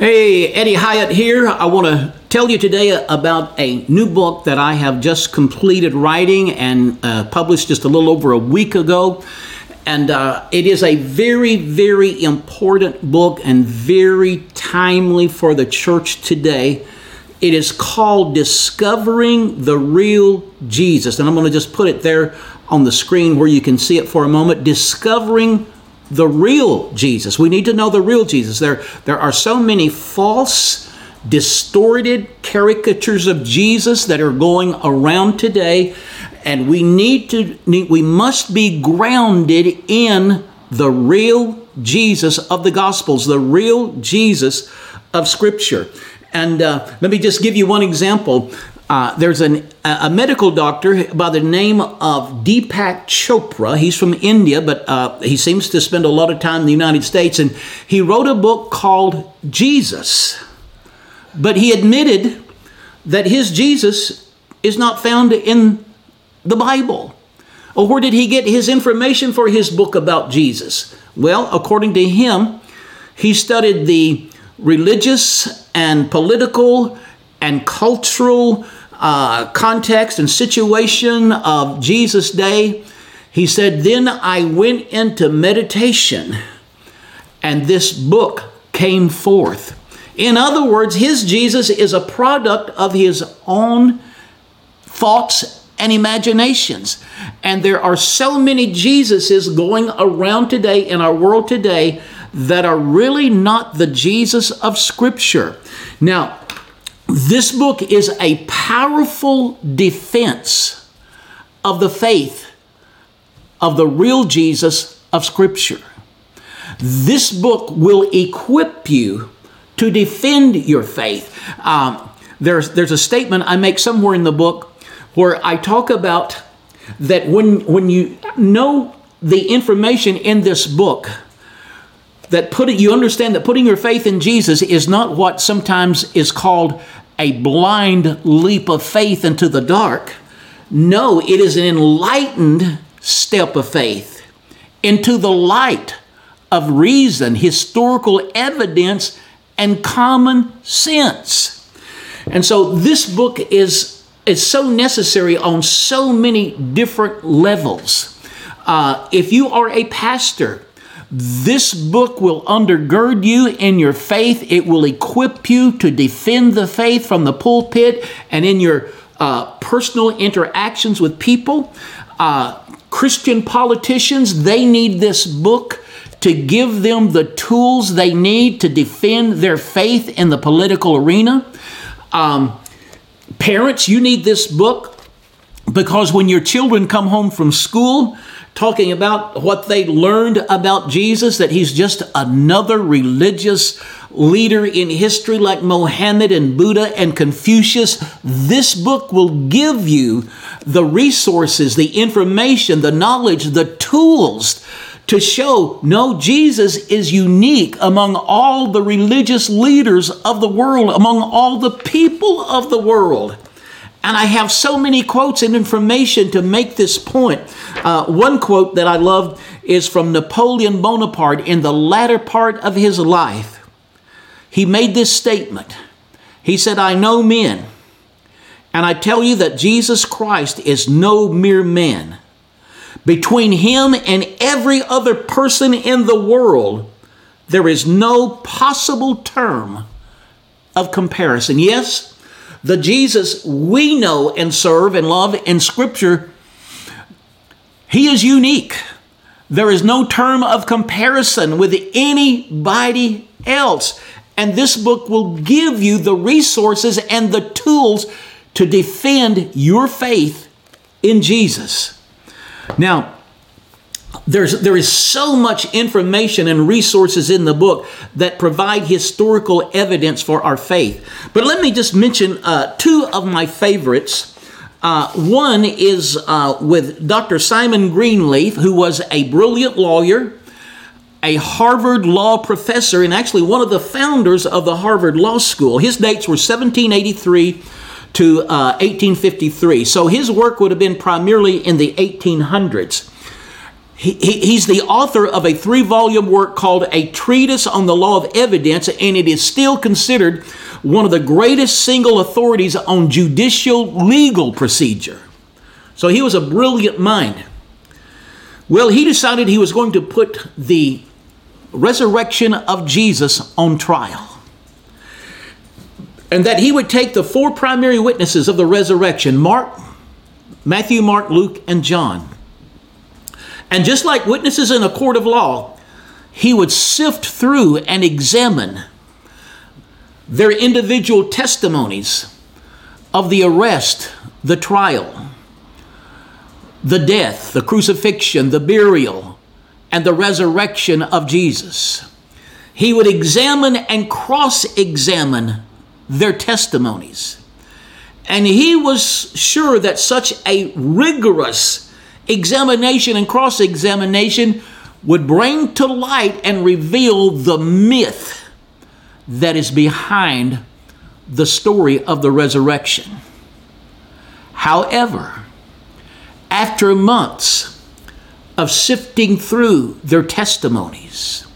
Hey, Eddie Hyatt here. I want to tell you today about a new book that I have just completed writing and uh, published just a little over a week ago. And uh, it is a very, very important book and very timely for the church today. It is called Discovering the Real Jesus. And I'm going to just put it there on the screen where you can see it for a moment. Discovering the real Jesus. We need to know the real Jesus. There, there are so many false, distorted caricatures of Jesus that are going around today, and we need to, we must be grounded in the real Jesus of the Gospels, the real Jesus of Scripture. And uh, let me just give you one example. Uh, there's an, a medical doctor by the name of Deepak Chopra. He's from India, but uh, he seems to spend a lot of time in the United States. And he wrote a book called Jesus. But he admitted that his Jesus is not found in the Bible. Well, where did he get his information for his book about Jesus? Well, according to him, he studied the religious and political and cultural uh, context and situation of Jesus' day, he said, Then I went into meditation and this book came forth. In other words, his Jesus is a product of his own thoughts and imaginations. And there are so many Jesuses going around today in our world today that are really not the Jesus of Scripture. Now, this book is a powerful defense of the faith of the real Jesus of Scripture. This book will equip you to defend your faith. Um, there's, there's a statement I make somewhere in the book where I talk about that when, when you know the information in this book, that putting you understand that putting your faith in Jesus is not what sometimes is called a blind leap of faith into the dark. No, it is an enlightened step of faith into the light of reason, historical evidence, and common sense. And so this book is, is so necessary on so many different levels. Uh, if you are a pastor, this book will undergird you in your faith. It will equip you to defend the faith from the pulpit and in your uh, personal interactions with people. Uh, Christian politicians, they need this book to give them the tools they need to defend their faith in the political arena. Um, parents, you need this book because when your children come home from school, talking about what they learned about Jesus, that he's just another religious leader in history like Mohammed and Buddha and Confucius. This book will give you the resources, the information, the knowledge, the tools to show no, Jesus is unique among all the religious leaders of the world, among all the people of the world. And I have so many quotes and information to make this point. Uh, one quote that I love is from Napoleon Bonaparte in the latter part of his life. He made this statement. He said, I know men, and I tell you that Jesus Christ is no mere man. Between him and every other person in the world, there is no possible term of comparison. Yes, the Jesus we know and serve and love in Scripture, he is unique. There is no term of comparison with anybody else. And this book will give you the resources and the tools to defend your faith in Jesus. Now, there's, there is so much information and resources in the book that provide historical evidence for our faith. But let me just mention uh, two of my favorites. Uh, one is uh, with Dr. Simon Greenleaf, who was a brilliant lawyer, a Harvard law professor, and actually one of the founders of the Harvard Law School. His dates were 1783 to 1853. Uh, so his work would have been primarily in the 1800s. He, he, he's the author of a three volume work called A Treatise on the Law of Evidence, and it is still considered one of the greatest single authorities on judicial legal procedure. So he was a brilliant mind. Well, he decided he was going to put the resurrection of Jesus on trial. And that he would take the four primary witnesses of the resurrection Mark, Matthew, Mark, Luke, and John and just like witnesses in a court of law, he would sift through and examine their individual testimonies of the arrest, the trial, the death, the crucifixion, the burial, and the resurrection of Jesus. He would examine and cross examine their testimonies. And he was sure that such a rigorous examination and cross examination would bring to light and reveal the myth that is behind the story of the resurrection. However, after months of sifting through their testimonies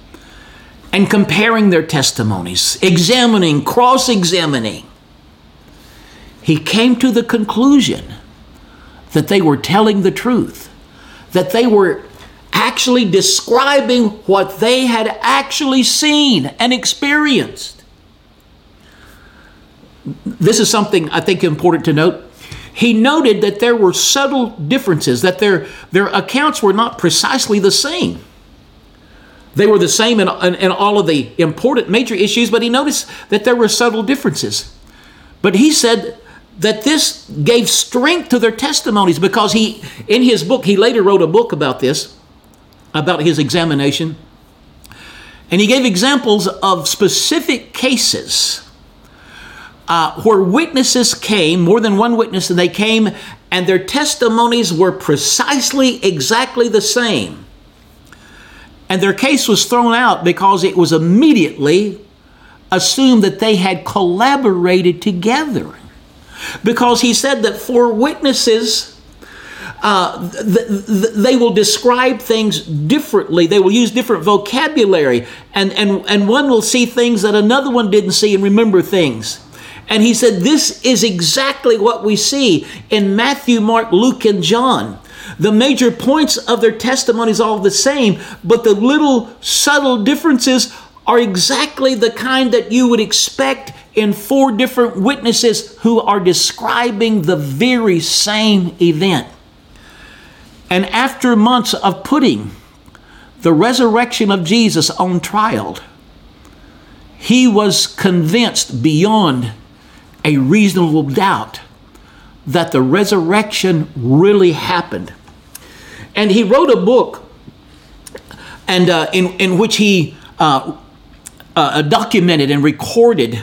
and comparing their testimonies, examining, cross examining, he came to the conclusion that they were telling the truth, that they were actually describing what they had actually seen and experienced. This is something I think important to note. He noted that there were subtle differences, that their, their accounts were not precisely the same. They were the same in, in, in all of the important major issues, but he noticed that there were subtle differences. But he said that this gave strength to their testimonies because he, in his book, he later wrote a book about this, about his examination. And he gave examples of specific cases uh, where witnesses came, more than one witness, and they came, and their testimonies were precisely exactly the same. And their case was thrown out because it was immediately assumed that they had collaborated together because he said that for witnesses, uh, th- th- they will describe things differently. They will use different vocabulary, and, and, and one will see things that another one didn't see and remember things. And he said, This is exactly what we see in Matthew, Mark, Luke, and John. The major points of their testimonies all the same, but the little subtle differences are exactly the kind that you would expect in four different witnesses who are describing the very same event. And after months of putting the resurrection of Jesus on trial, he was convinced beyond a reasonable doubt that the resurrection really happened. And he wrote a book and uh, in, in which he uh, uh, documented and recorded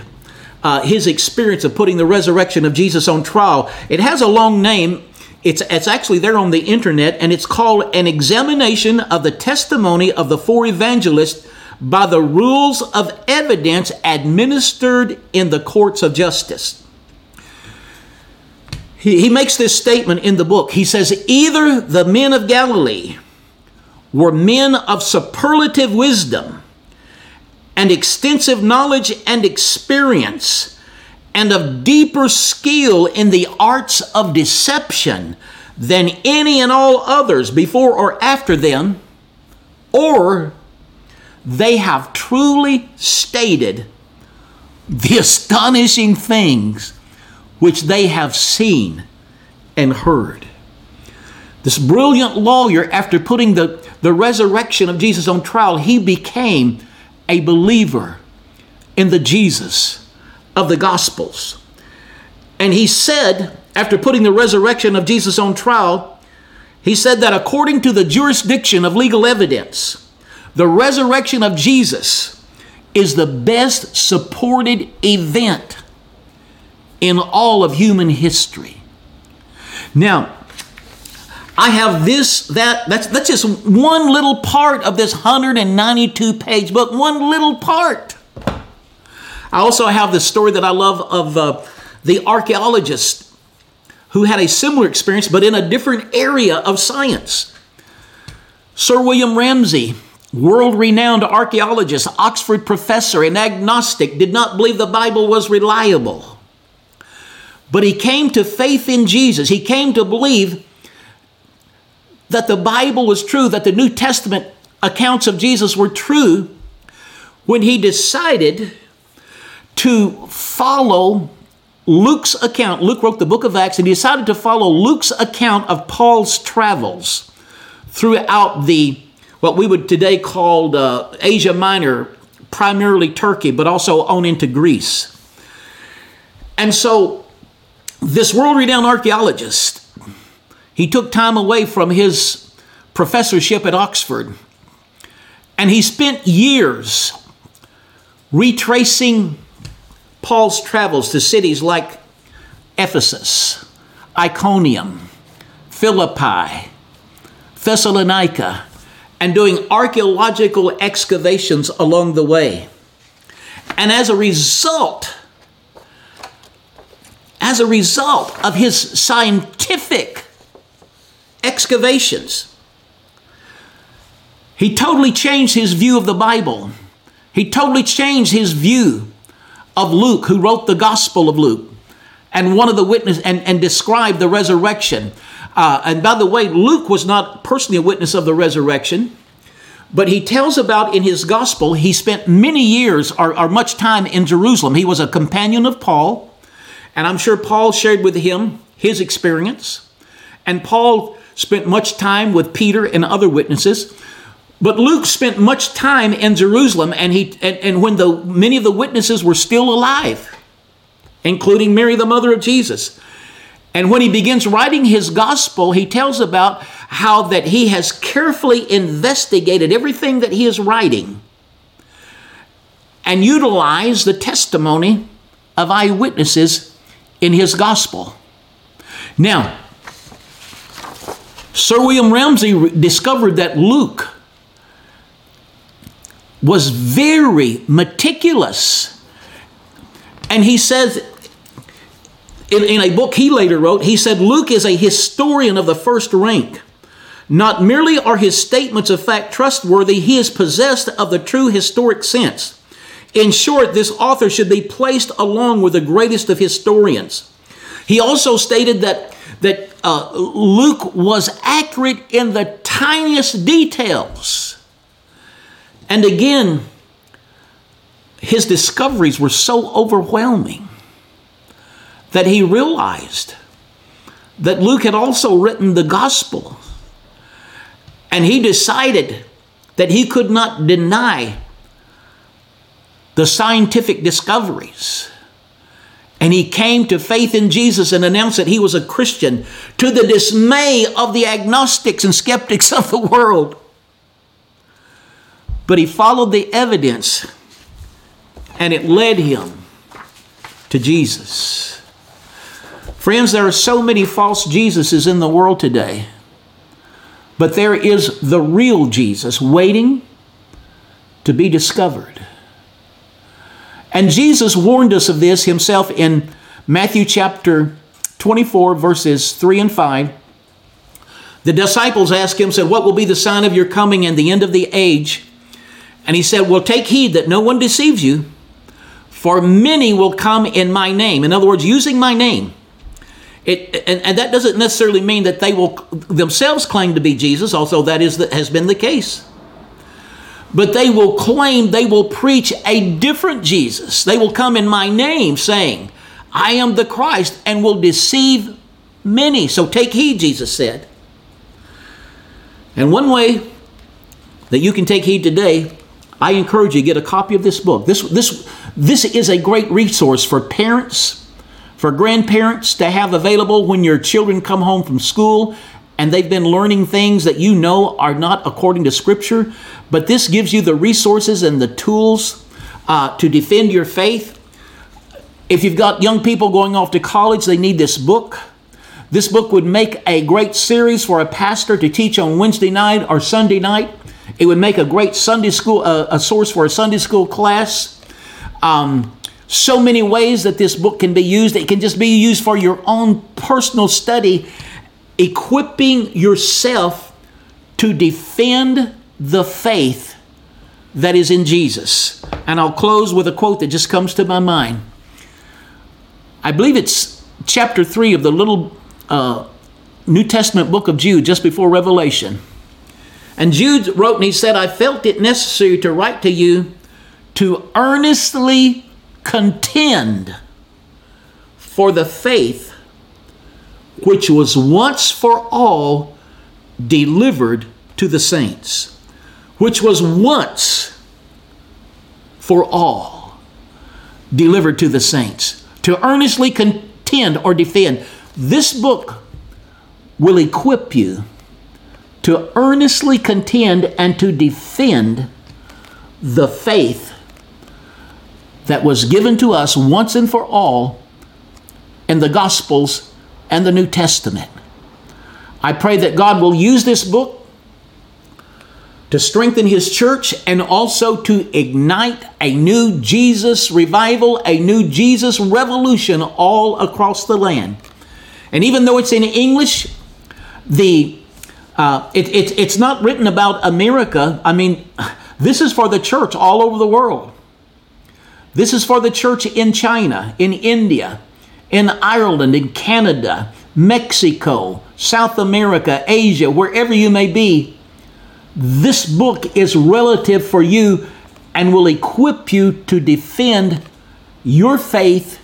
uh, his experience of putting the resurrection of Jesus on trial. It has a long name. It's, it's actually there on the internet, and it's called An Examination of the Testimony of the Four Evangelists by the Rules of Evidence Administered in the Courts of Justice. He, he makes this statement in the book. He says, Either the men of Galilee were men of superlative wisdom and extensive knowledge and experience and of deeper skill in the arts of deception than any and all others before or after them, or they have truly stated the astonishing things which they have seen and heard. This brilliant lawyer, after putting the, the resurrection of Jesus on trial, he became a believer in the Jesus of the Gospels. And he said, after putting the resurrection of Jesus on trial, he said that according to the jurisdiction of legal evidence, the resurrection of Jesus is the best supported event in all of human history. Now, I have this, that, that's, that's just one little part of this 192 page book, one little part. I also have the story that I love of uh, the archaeologist who had a similar experience, but in a different area of science. Sir William Ramsay, world renowned archaeologist, Oxford professor, and agnostic, did not believe the Bible was reliable. But he came to faith in Jesus. He came to believe that the Bible was true, that the New Testament accounts of Jesus were true, when he decided to follow Luke's account. Luke wrote the book of Acts, and he decided to follow Luke's account of Paul's travels throughout the what we would today call uh, Asia Minor, primarily Turkey, but also on into Greece. And so, this world renowned archaeologist, he took time away from his professorship at Oxford, and he spent years retracing Paul's travels to cities like Ephesus, Iconium, Philippi, Thessalonica, and doing archaeological excavations along the way. And as a result, as a result of his scientific excavations, he totally changed his view of the Bible. He totally changed his view of Luke, who wrote the Gospel of Luke, and one of the witness and, and described the resurrection. Uh, and by the way, Luke was not personally a witness of the resurrection, but he tells about in his gospel, he spent many years or, or much time in Jerusalem. He was a companion of Paul, and I'm sure Paul shared with him his experience. And Paul spent much time with Peter and other witnesses. But Luke spent much time in Jerusalem, and, he, and, and when the, many of the witnesses were still alive, including Mary, the mother of Jesus. And when he begins writing his gospel, he tells about how that he has carefully investigated everything that he is writing and utilized the testimony of eyewitnesses in his gospel. Now, Sir William Ramsay discovered that Luke was very meticulous. And he says in, in a book he later wrote, he said, Luke is a historian of the first rank. Not merely are his statements of fact trustworthy, he is possessed of the true historic sense. In short, this author should be placed along with the greatest of historians. He also stated that, that uh, Luke was accurate in the tiniest details. And again, his discoveries were so overwhelming that he realized that Luke had also written the gospel. And he decided that he could not deny the scientific discoveries. And he came to faith in Jesus and announced that he was a Christian to the dismay of the agnostics and skeptics of the world. But he followed the evidence and it led him to Jesus. Friends, there are so many false Jesuses in the world today, but there is the real Jesus waiting to be discovered. And Jesus warned us of this himself in Matthew chapter 24, verses 3 and 5. The disciples asked him, said, What will be the sign of your coming and the end of the age? And he said, Well, take heed that no one deceives you, for many will come in my name. In other words, using my name. It, and, and that doesn't necessarily mean that they will themselves claim to be Jesus, although that is the, has been the case. But they will claim, they will preach a different Jesus. They will come in my name saying, I am the Christ, and will deceive many. So take heed, Jesus said. And one way that you can take heed today, I encourage you to get a copy of this book. This, this, this is a great resource for parents for grandparents to have available when your children come home from school and they've been learning things that you know are not according to Scripture, but this gives you the resources and the tools uh, to defend your faith. If you've got young people going off to college, they need this book. This book would make a great series for a pastor to teach on Wednesday night or Sunday night. It would make a great Sunday school, uh, a source for a Sunday school class. Um, so many ways that this book can be used. It can just be used for your own personal study, equipping yourself to defend the faith that is in Jesus. And I'll close with a quote that just comes to my mind. I believe it's chapter 3 of the little uh, New Testament book of Jude, just before Revelation. And Jude wrote and he said, I felt it necessary to write to you to earnestly contend for the faith which was once for all delivered to the saints, which was once for all delivered to the saints. To earnestly contend or defend. This book will equip you to earnestly contend and to defend the faith that was given to us once and for all in the Gospels and the New Testament. I pray that God will use this book to strengthen His church and also to ignite a new Jesus revival, a new Jesus revolution all across the land. And even though it's in English, the uh, it, it, it's not written about America. I mean, this is for the church all over the world. This is for the church in China, in India, in Ireland, in Canada, Mexico, South America, Asia, wherever you may be. This book is relative for you and will equip you to defend your faith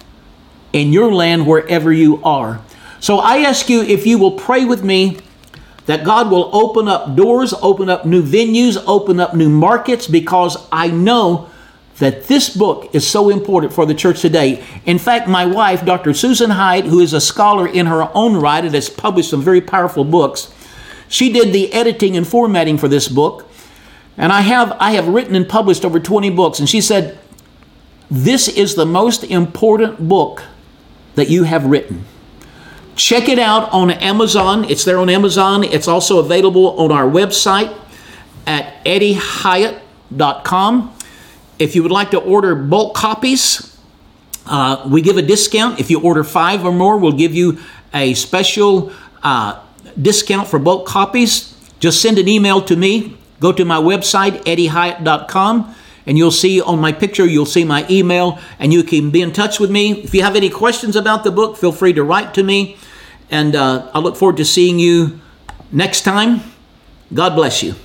in your land wherever you are. So I ask you if you will pray with me that God will open up doors, open up new venues, open up new markets, because I know that this book is so important for the church today. In fact, my wife, Dr. Susan Hyatt, who is a scholar in her own right and has published some very powerful books, she did the editing and formatting for this book. And I have I have written and published over 20 books and she said this is the most important book that you have written. Check it out on Amazon. It's there on Amazon. It's also available on our website at eddiehyatt.com. If you would like to order bulk copies, uh, we give a discount. If you order five or more, we'll give you a special uh, discount for bulk copies. Just send an email to me. Go to my website, eddiehyatt.com, and you'll see on my picture, you'll see my email, and you can be in touch with me. If you have any questions about the book, feel free to write to me. And uh, I look forward to seeing you next time. God bless you.